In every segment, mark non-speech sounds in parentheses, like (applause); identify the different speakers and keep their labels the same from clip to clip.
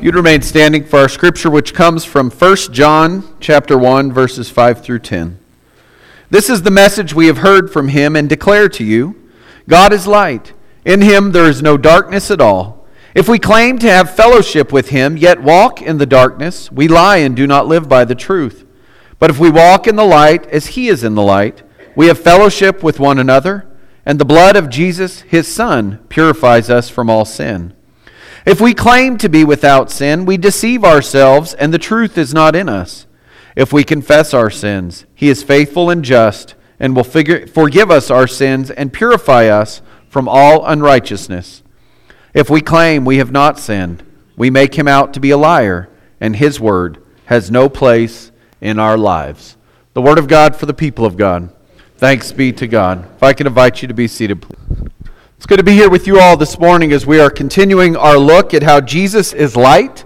Speaker 1: You'd remain standing for our scripture, which comes from 1 John chapter 1, verses 5 through 10. This is the message we have heard from him and declare to you God is light. In him there is no darkness at all. If we claim to have fellowship with him, yet walk in the darkness, we lie and do not live by the truth. But if we walk in the light as he is in the light, we have fellowship with one another, and the blood of Jesus, his Son, purifies us from all sin. If we claim to be without sin, we deceive ourselves, and the truth is not in us. If we confess our sins, he is faithful and just, and will figure, forgive us our sins and purify us from all unrighteousness. If we claim we have not sinned, we make him out to be a liar, and his word has no place in our lives. The word of God for the people of God. Thanks be to God. If I can invite you to be seated, please. It's good to be here with you all this morning as we are continuing our look at how Jesus is light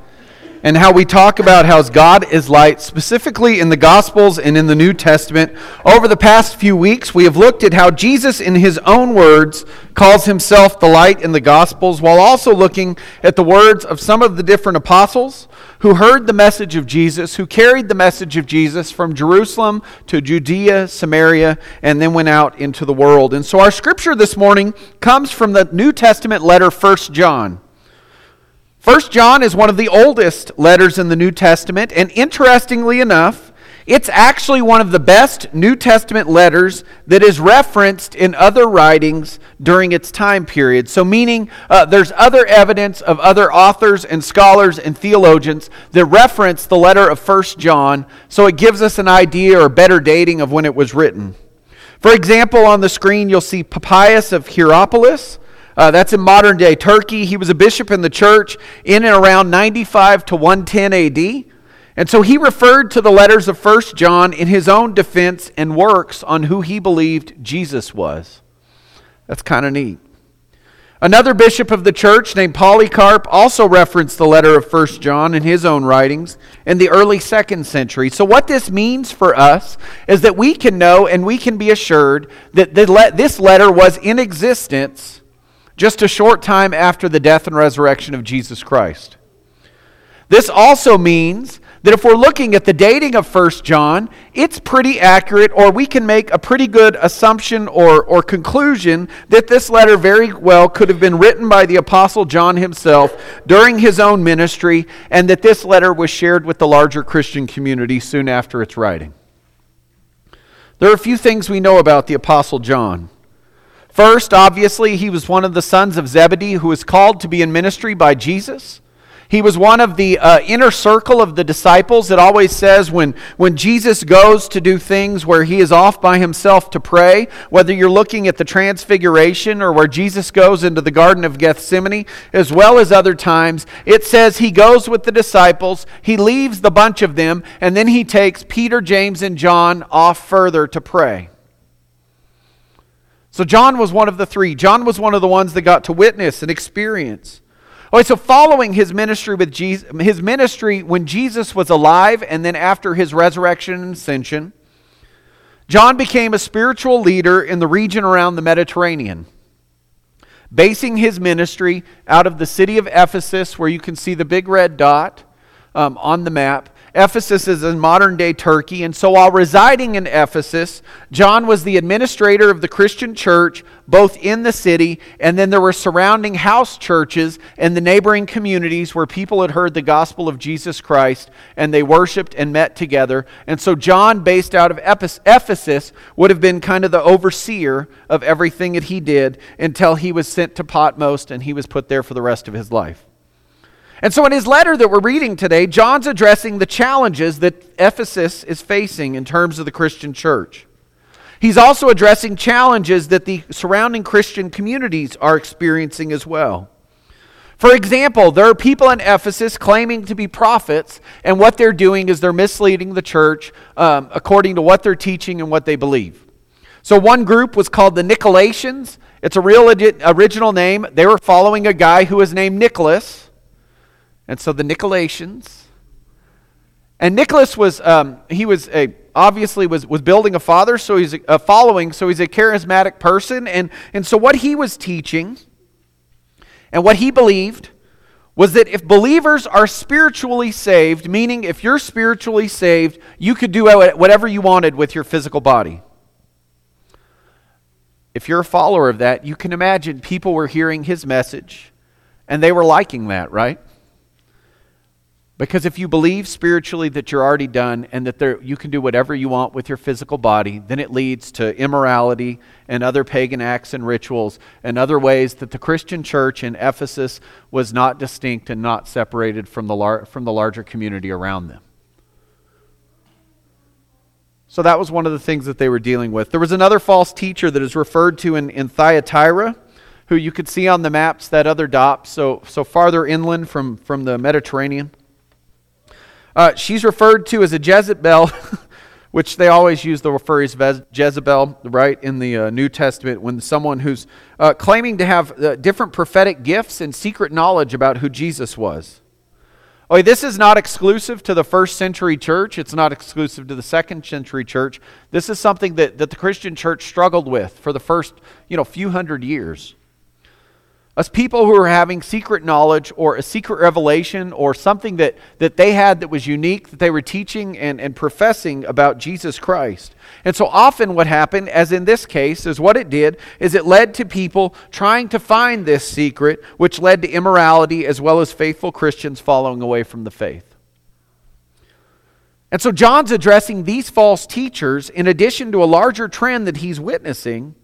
Speaker 1: and how we talk about how God is light, specifically in the Gospels and in the New Testament. Over the past few weeks, we have looked at how Jesus, in his own words, calls himself the light in the Gospels, while also looking at the words of some of the different apostles who heard the message of Jesus, who carried the message of Jesus from Jerusalem to Judea, Samaria, and then went out into the world. And so our scripture this morning comes from the New Testament letter, 1 John. 1 John is one of the oldest letters in the New Testament, and interestingly enough, it's actually one of the best New Testament letters that is referenced in other writings during its time period. So, meaning uh, there's other evidence of other authors and scholars and theologians that reference the letter of 1 John, so it gives us an idea or better dating of when it was written. For example, on the screen, you'll see Papias of Hierapolis. Uh, that's in modern day Turkey. He was a bishop in the church in and around 95 to 110 AD. And so he referred to the letters of 1 John in his own defense and works on who he believed Jesus was. That's kind of neat. Another bishop of the church named Polycarp also referenced the letter of 1 John in his own writings in the early second century. So, what this means for us is that we can know and we can be assured that this letter was in existence just a short time after the death and resurrection of Jesus Christ. This also means that if we're looking at the dating of 1 John, it's pretty accurate, or we can make a pretty good assumption or, or conclusion that this letter very well could have been written by the Apostle John himself during his own ministry, and that this letter was shared with the larger Christian community soon after its writing. There are a few things we know about the Apostle John. First, obviously, he was one of the sons of Zebedee who was called to be in ministry by Jesus. He was one of the uh, inner circle of the disciples. It always says when, when Jesus goes to do things where he is off by himself to pray, whether you're looking at the transfiguration or where Jesus goes into the Garden of Gethsemane, as well as other times, it says he goes with the disciples, he leaves the bunch of them, and then he takes Peter, James, and John off further to pray. So John was one of the three. John was one of the ones that got to witness and experience Okay, so following his ministry with Jesus, his ministry when Jesus was alive and then after his resurrection and ascension, John became a spiritual leader in the region around the Mediterranean, basing his ministry out of the city of Ephesus, where you can see the big red dot um, on the map, Ephesus is in modern day Turkey, and so while residing in Ephesus, John was the administrator of the Christian church both in the city and then there were surrounding house churches in the neighboring communities where people had heard the gospel of Jesus Christ and they worshiped and met together. And so John, based out of Ephesus, would have been kind of the overseer of everything that he did until he was sent to Patmos and he was put there for the rest of his life. And so, in his letter that we're reading today, John's addressing the challenges that Ephesus is facing in terms of the Christian church. He's also addressing challenges that the surrounding Christian communities are experiencing as well. For example, there are people in Ephesus claiming to be prophets, and what they're doing is they're misleading the church um, according to what they're teaching and what they believe. So, one group was called the Nicolaitans. It's a real original name. They were following a guy who was named Nicholas. And so the Nicolaitans. And Nicholas was, um, he was a, obviously was, was building a father, so he's a, a following, so he's a charismatic person. And, and so what he was teaching and what he believed was that if believers are spiritually saved, meaning if you're spiritually saved, you could do whatever you wanted with your physical body. If you're a follower of that, you can imagine people were hearing his message and they were liking that, right? Because if you believe spiritually that you're already done and that there, you can do whatever you want with your physical body, then it leads to immorality and other pagan acts and rituals and other ways that the Christian church in Ephesus was not distinct and not separated from the, lar- from the larger community around them. So that was one of the things that they were dealing with. There was another false teacher that is referred to in, in Thyatira, who you could see on the maps, that other dot, so, so farther inland from, from the Mediterranean. Uh, she's referred to as a Jezebel, (laughs) which they always use the phrase Jezebel, right, in the uh, New Testament when someone who's uh, claiming to have uh, different prophetic gifts and secret knowledge about who Jesus was. Oh, this is not exclusive to the first century church. It's not exclusive to the second century church. This is something that, that the Christian church struggled with for the first, you know, few hundred years. Us people who are having secret knowledge or a secret revelation or something that, that they had that was unique that they were teaching and, and professing about Jesus Christ. And so often what happened, as in this case, is what it did is it led to people trying to find this secret, which led to immorality as well as faithful Christians following away from the faith. And so John's addressing these false teachers in addition to a larger trend that he's witnessing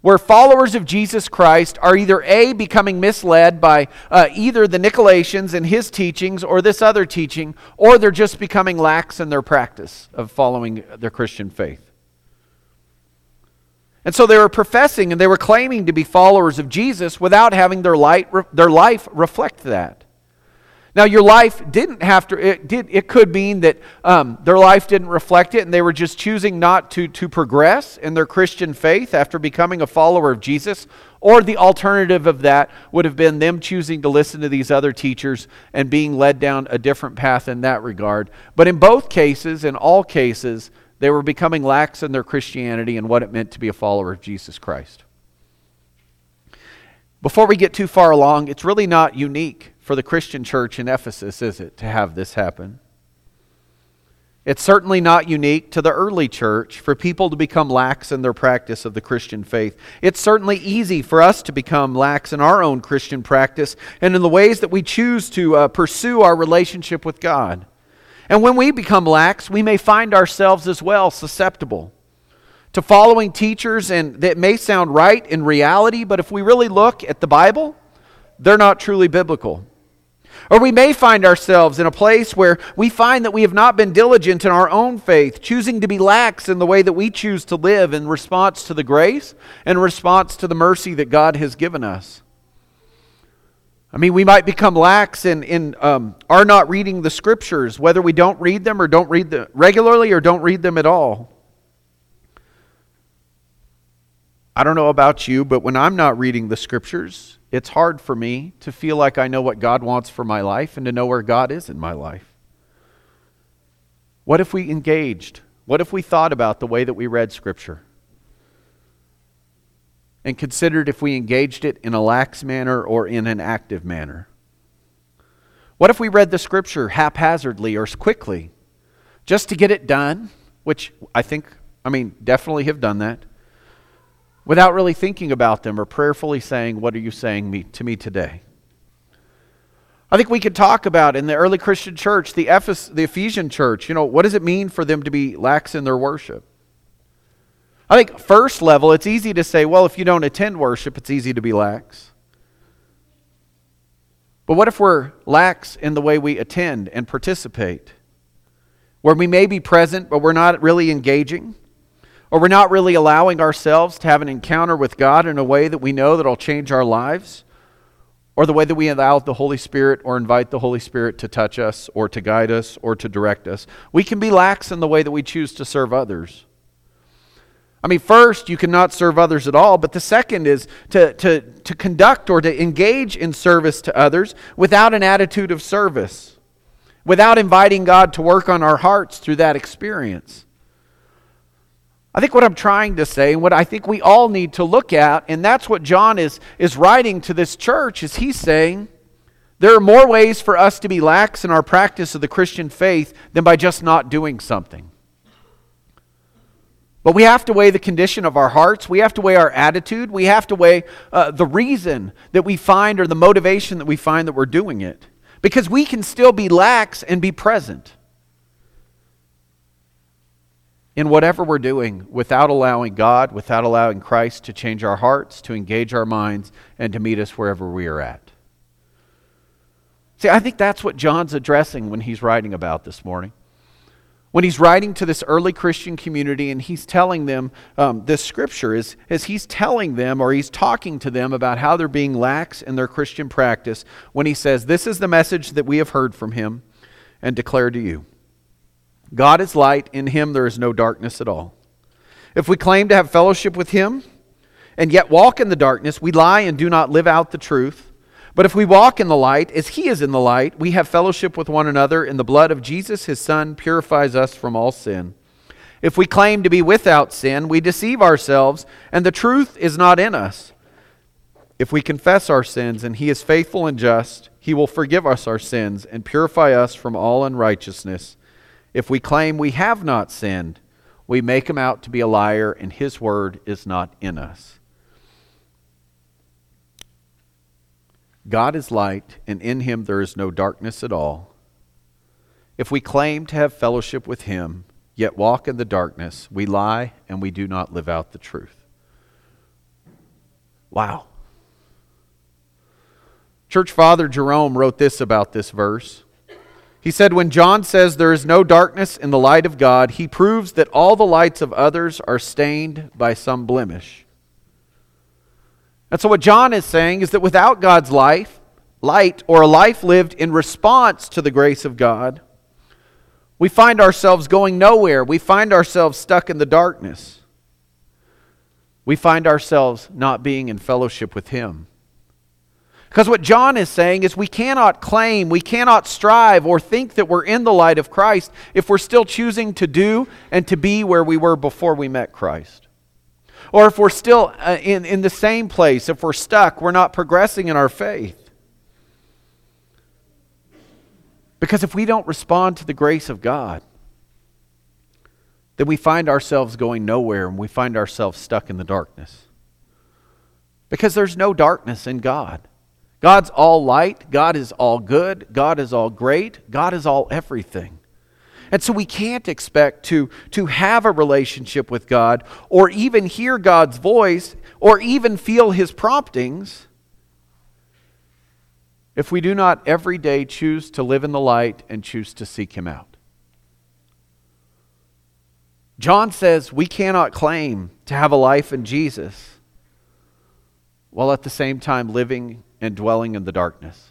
Speaker 1: where followers of Jesus Christ are either A, becoming misled by uh, either the Nicolaitans and his teachings or this other teaching, or they're just becoming lax in their practice of following their Christian faith. And so they were professing and they were claiming to be followers of Jesus without having their, light, their life reflect that. Now, your life didn't have to, it, did, it could mean that um, their life didn't reflect it and they were just choosing not to, to progress in their Christian faith after becoming a follower of Jesus. Or the alternative of that would have been them choosing to listen to these other teachers and being led down a different path in that regard. But in both cases, in all cases, they were becoming lax in their Christianity and what it meant to be a follower of Jesus Christ. Before we get too far along, it's really not unique for the Christian church in Ephesus, is it, to have this happen? It's certainly not unique to the early church for people to become lax in their practice of the Christian faith. It's certainly easy for us to become lax in our own Christian practice and in the ways that we choose to uh, pursue our relationship with God. And when we become lax, we may find ourselves as well susceptible to following teachers and that may sound right in reality, but if we really look at the Bible, they're not truly biblical. Or we may find ourselves in a place where we find that we have not been diligent in our own faith, choosing to be lax in the way that we choose to live in response to the grace and response to the mercy that God has given us. I mean, we might become lax in, in um, are not reading the scriptures, whether we don't read them or don't read them regularly or don't read them at all. I don't know about you, but when I'm not reading the scriptures, it's hard for me to feel like I know what God wants for my life and to know where God is in my life. What if we engaged? What if we thought about the way that we read Scripture? And considered if we engaged it in a lax manner or in an active manner? What if we read the Scripture haphazardly or quickly just to get it done? Which I think, I mean, definitely have done that without really thinking about them or prayerfully saying, What are you saying me, to me today? I think we could talk about in the early Christian church, the, Ephes- the Ephesian church, you know, what does it mean for them to be lax in their worship? I think, first level, it's easy to say, well, if you don't attend worship, it's easy to be lax. But what if we're lax in the way we attend and participate? Where we may be present, but we're not really engaging? Or we're not really allowing ourselves to have an encounter with God in a way that we know that will change our lives, or the way that we allow the Holy Spirit or invite the Holy Spirit to touch us or to guide us or to direct us. We can be lax in the way that we choose to serve others. I mean, first, you cannot serve others at all, but the second is to, to, to conduct or to engage in service to others without an attitude of service, without inviting God to work on our hearts through that experience. I think what I'm trying to say, and what I think we all need to look at, and that's what John is, is writing to this church, is he's saying There are more ways for us to be lax in our practice of the Christian faith than by just not doing something. But we have to weigh the condition of our hearts. We have to weigh our attitude. We have to weigh uh, the reason that we find or the motivation that we find that we're doing it. Because we can still be lax and be present in whatever we're doing without allowing God, without allowing Christ to change our hearts, to engage our minds, and to meet us wherever we are at. See, I think that's what John's addressing when he's writing about this morning. When he's writing to this early Christian community and he's telling them um, this scripture, is, is he's telling them or he's talking to them about how they're being lax in their Christian practice when he says, This is the message that we have heard from him and declare to you. God is light, in him there is no darkness at all. If we claim to have fellowship with him and yet walk in the darkness, we lie and do not live out the truth. But if we walk in the light, as he is in the light, we have fellowship with one another, and the blood of Jesus, his Son, purifies us from all sin. If we claim to be without sin, we deceive ourselves, and the truth is not in us. If we confess our sins, and he is faithful and just, he will forgive us our sins and purify us from all unrighteousness. If we claim we have not sinned, we make him out to be a liar, and his word is not in us. God is light, and in him there is no darkness at all. If we claim to have fellowship with him, yet walk in the darkness, we lie and we do not live out the truth. Wow. Church Father Jerome wrote this about this verse. He said, When John says there is no darkness in the light of God, he proves that all the lights of others are stained by some blemish. And so, what John is saying is that without God's life, light, or a life lived in response to the grace of God, we find ourselves going nowhere. We find ourselves stuck in the darkness. We find ourselves not being in fellowship with Him. Because what John is saying is we cannot claim, we cannot strive or think that we're in the light of Christ if we're still choosing to do and to be where we were before we met Christ. Or if we're still uh, in, in the same place, if we're stuck, we're not progressing in our faith. Because if we don't respond to the grace of God, then we find ourselves going nowhere and we find ourselves stuck in the darkness. Because there's no darkness in God. God's all light. God is all good. God is all great. God is all everything. And so we can't expect to, to have a relationship with God or even hear God's voice or even feel his promptings if we do not every day choose to live in the light and choose to seek him out. John says we cannot claim to have a life in Jesus while at the same time living and dwelling in the darkness.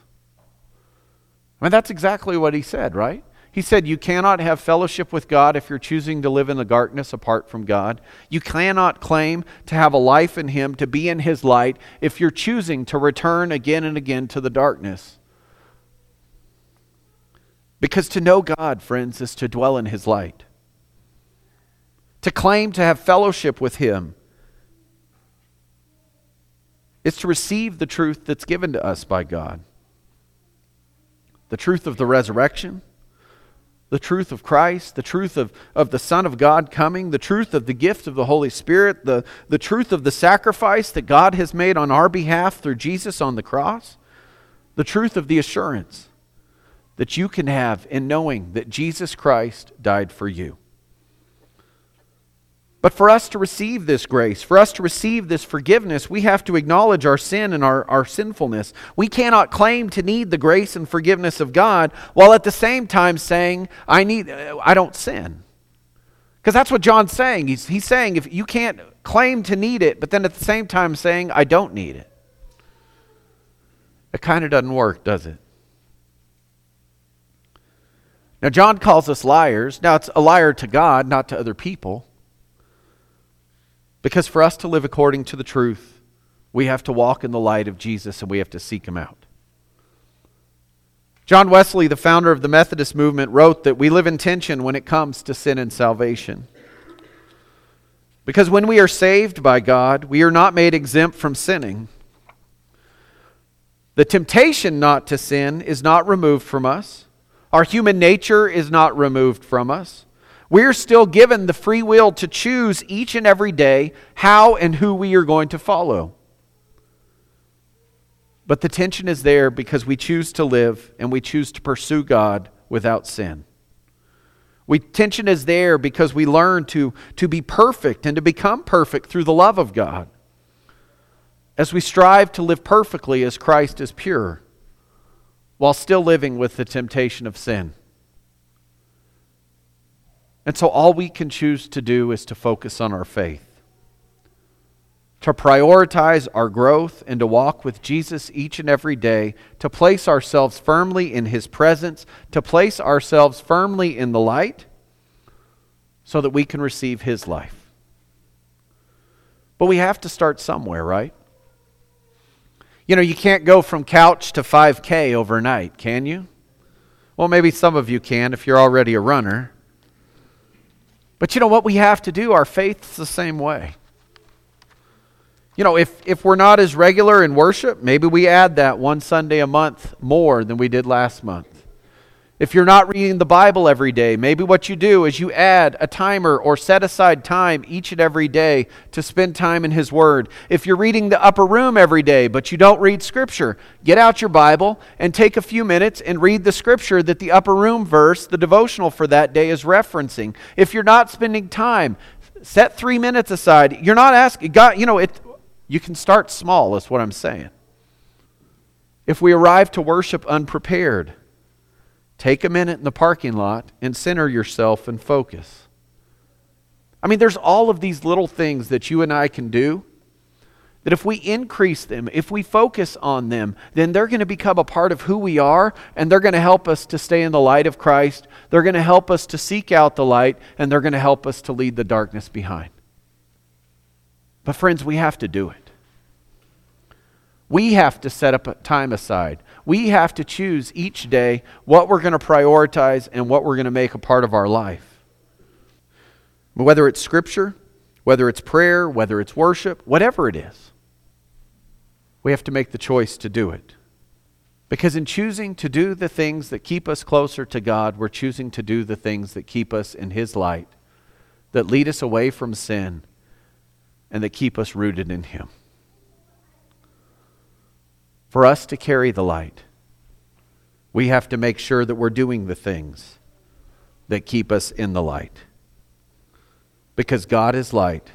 Speaker 1: I mean, that's exactly what he said, right? He said, You cannot have fellowship with God if you're choosing to live in the darkness apart from God. You cannot claim to have a life in Him, to be in His light, if you're choosing to return again and again to the darkness. Because to know God, friends, is to dwell in His light. To claim to have fellowship with Him is to receive the truth that's given to us by God the truth of the resurrection, the truth of Christ, the truth of, of the Son of God coming, the truth of the gift of the Holy Spirit, the, the truth of the sacrifice that God has made on our behalf through Jesus on the cross, the truth of the assurance that you can have in knowing that Jesus Christ died for you. But for us to receive this grace, for us to receive this forgiveness, we have to acknowledge our sin and our, our sinfulness. We cannot claim to need the grace and forgiveness of God while at the same time saying, I, need, I don't sin. Because that's what John's saying. He's, he's saying if you can't claim to need it, but then at the same time saying, I don't need it. It kind of doesn't work, does it? Now, John calls us liars. Now, it's a liar to God, not to other people. Because for us to live according to the truth, we have to walk in the light of Jesus and we have to seek him out. John Wesley, the founder of the Methodist movement, wrote that we live in tension when it comes to sin and salvation. Because when we are saved by God, we are not made exempt from sinning. The temptation not to sin is not removed from us. Our human nature is not removed from us. We're still given the free will to choose each and every day how and who we are going to follow. But the tension is there because we choose to live and we choose to pursue God without sin. We, tension is there because we learn to, to be perfect and to become perfect through the love of God. As we strive to live perfectly as Christ is pure, while still living with the temptation of sin. And so all we can choose to do is to focus on our faith to prioritize our growth and to walk with Jesus each and every day, to place ourselves firmly in His presence, to place ourselves firmly in the light, so that we can receive His life. But we have to start somewhere, right? You know, you can't go from couch to 5K overnight, can you? Well, maybe some of you can if you're already a runner. But you know what we have to do? Our faith's the same way. You know, if, if we're not as regular in worship, maybe we add that one Sunday a month more than we did last month. If you're not reading the Bible every day, maybe what you do is you add a timer or set aside time each and every day to spend time in His Word. If you're reading the upper room every day, but you don't read Scripture, get out your Bible and take a few minutes and read the Scripture that the upper room verse, the devotional for that day, is referencing. If you're not spending time, set three minutes aside. You're not asking, God, you know, it, you can start small, is what I'm saying. If we arrive to worship unprepared, take a minute in the parking lot and center yourself and focus. I mean, there's all of these little things that you and I can do that if we increase them, if we focus on them, then they're going to become a part of who we are and they're going to help us to stay in the light of Christ. They're going to help us to seek out the light and they're going to help us to lead the darkness behind. But, friends, we have to do it. We have to set up a time aside. We have to choose each day what we're going to prioritize and what we're going to make a part of our life. Whether it's scripture, whether it's prayer, whether it's worship, whatever it is, we have to make the choice to do it. Because in choosing to do the things that keep us closer to God, we're choosing to do the things that keep us in His light, that lead us away from sin, and that keep us rooted in Him. For us to carry the light, we have to make sure that we're doing the things that keep us in the light. Because God is light.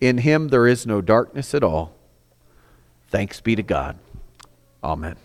Speaker 1: In Him there is no darkness at all. Thanks be to God. Amen.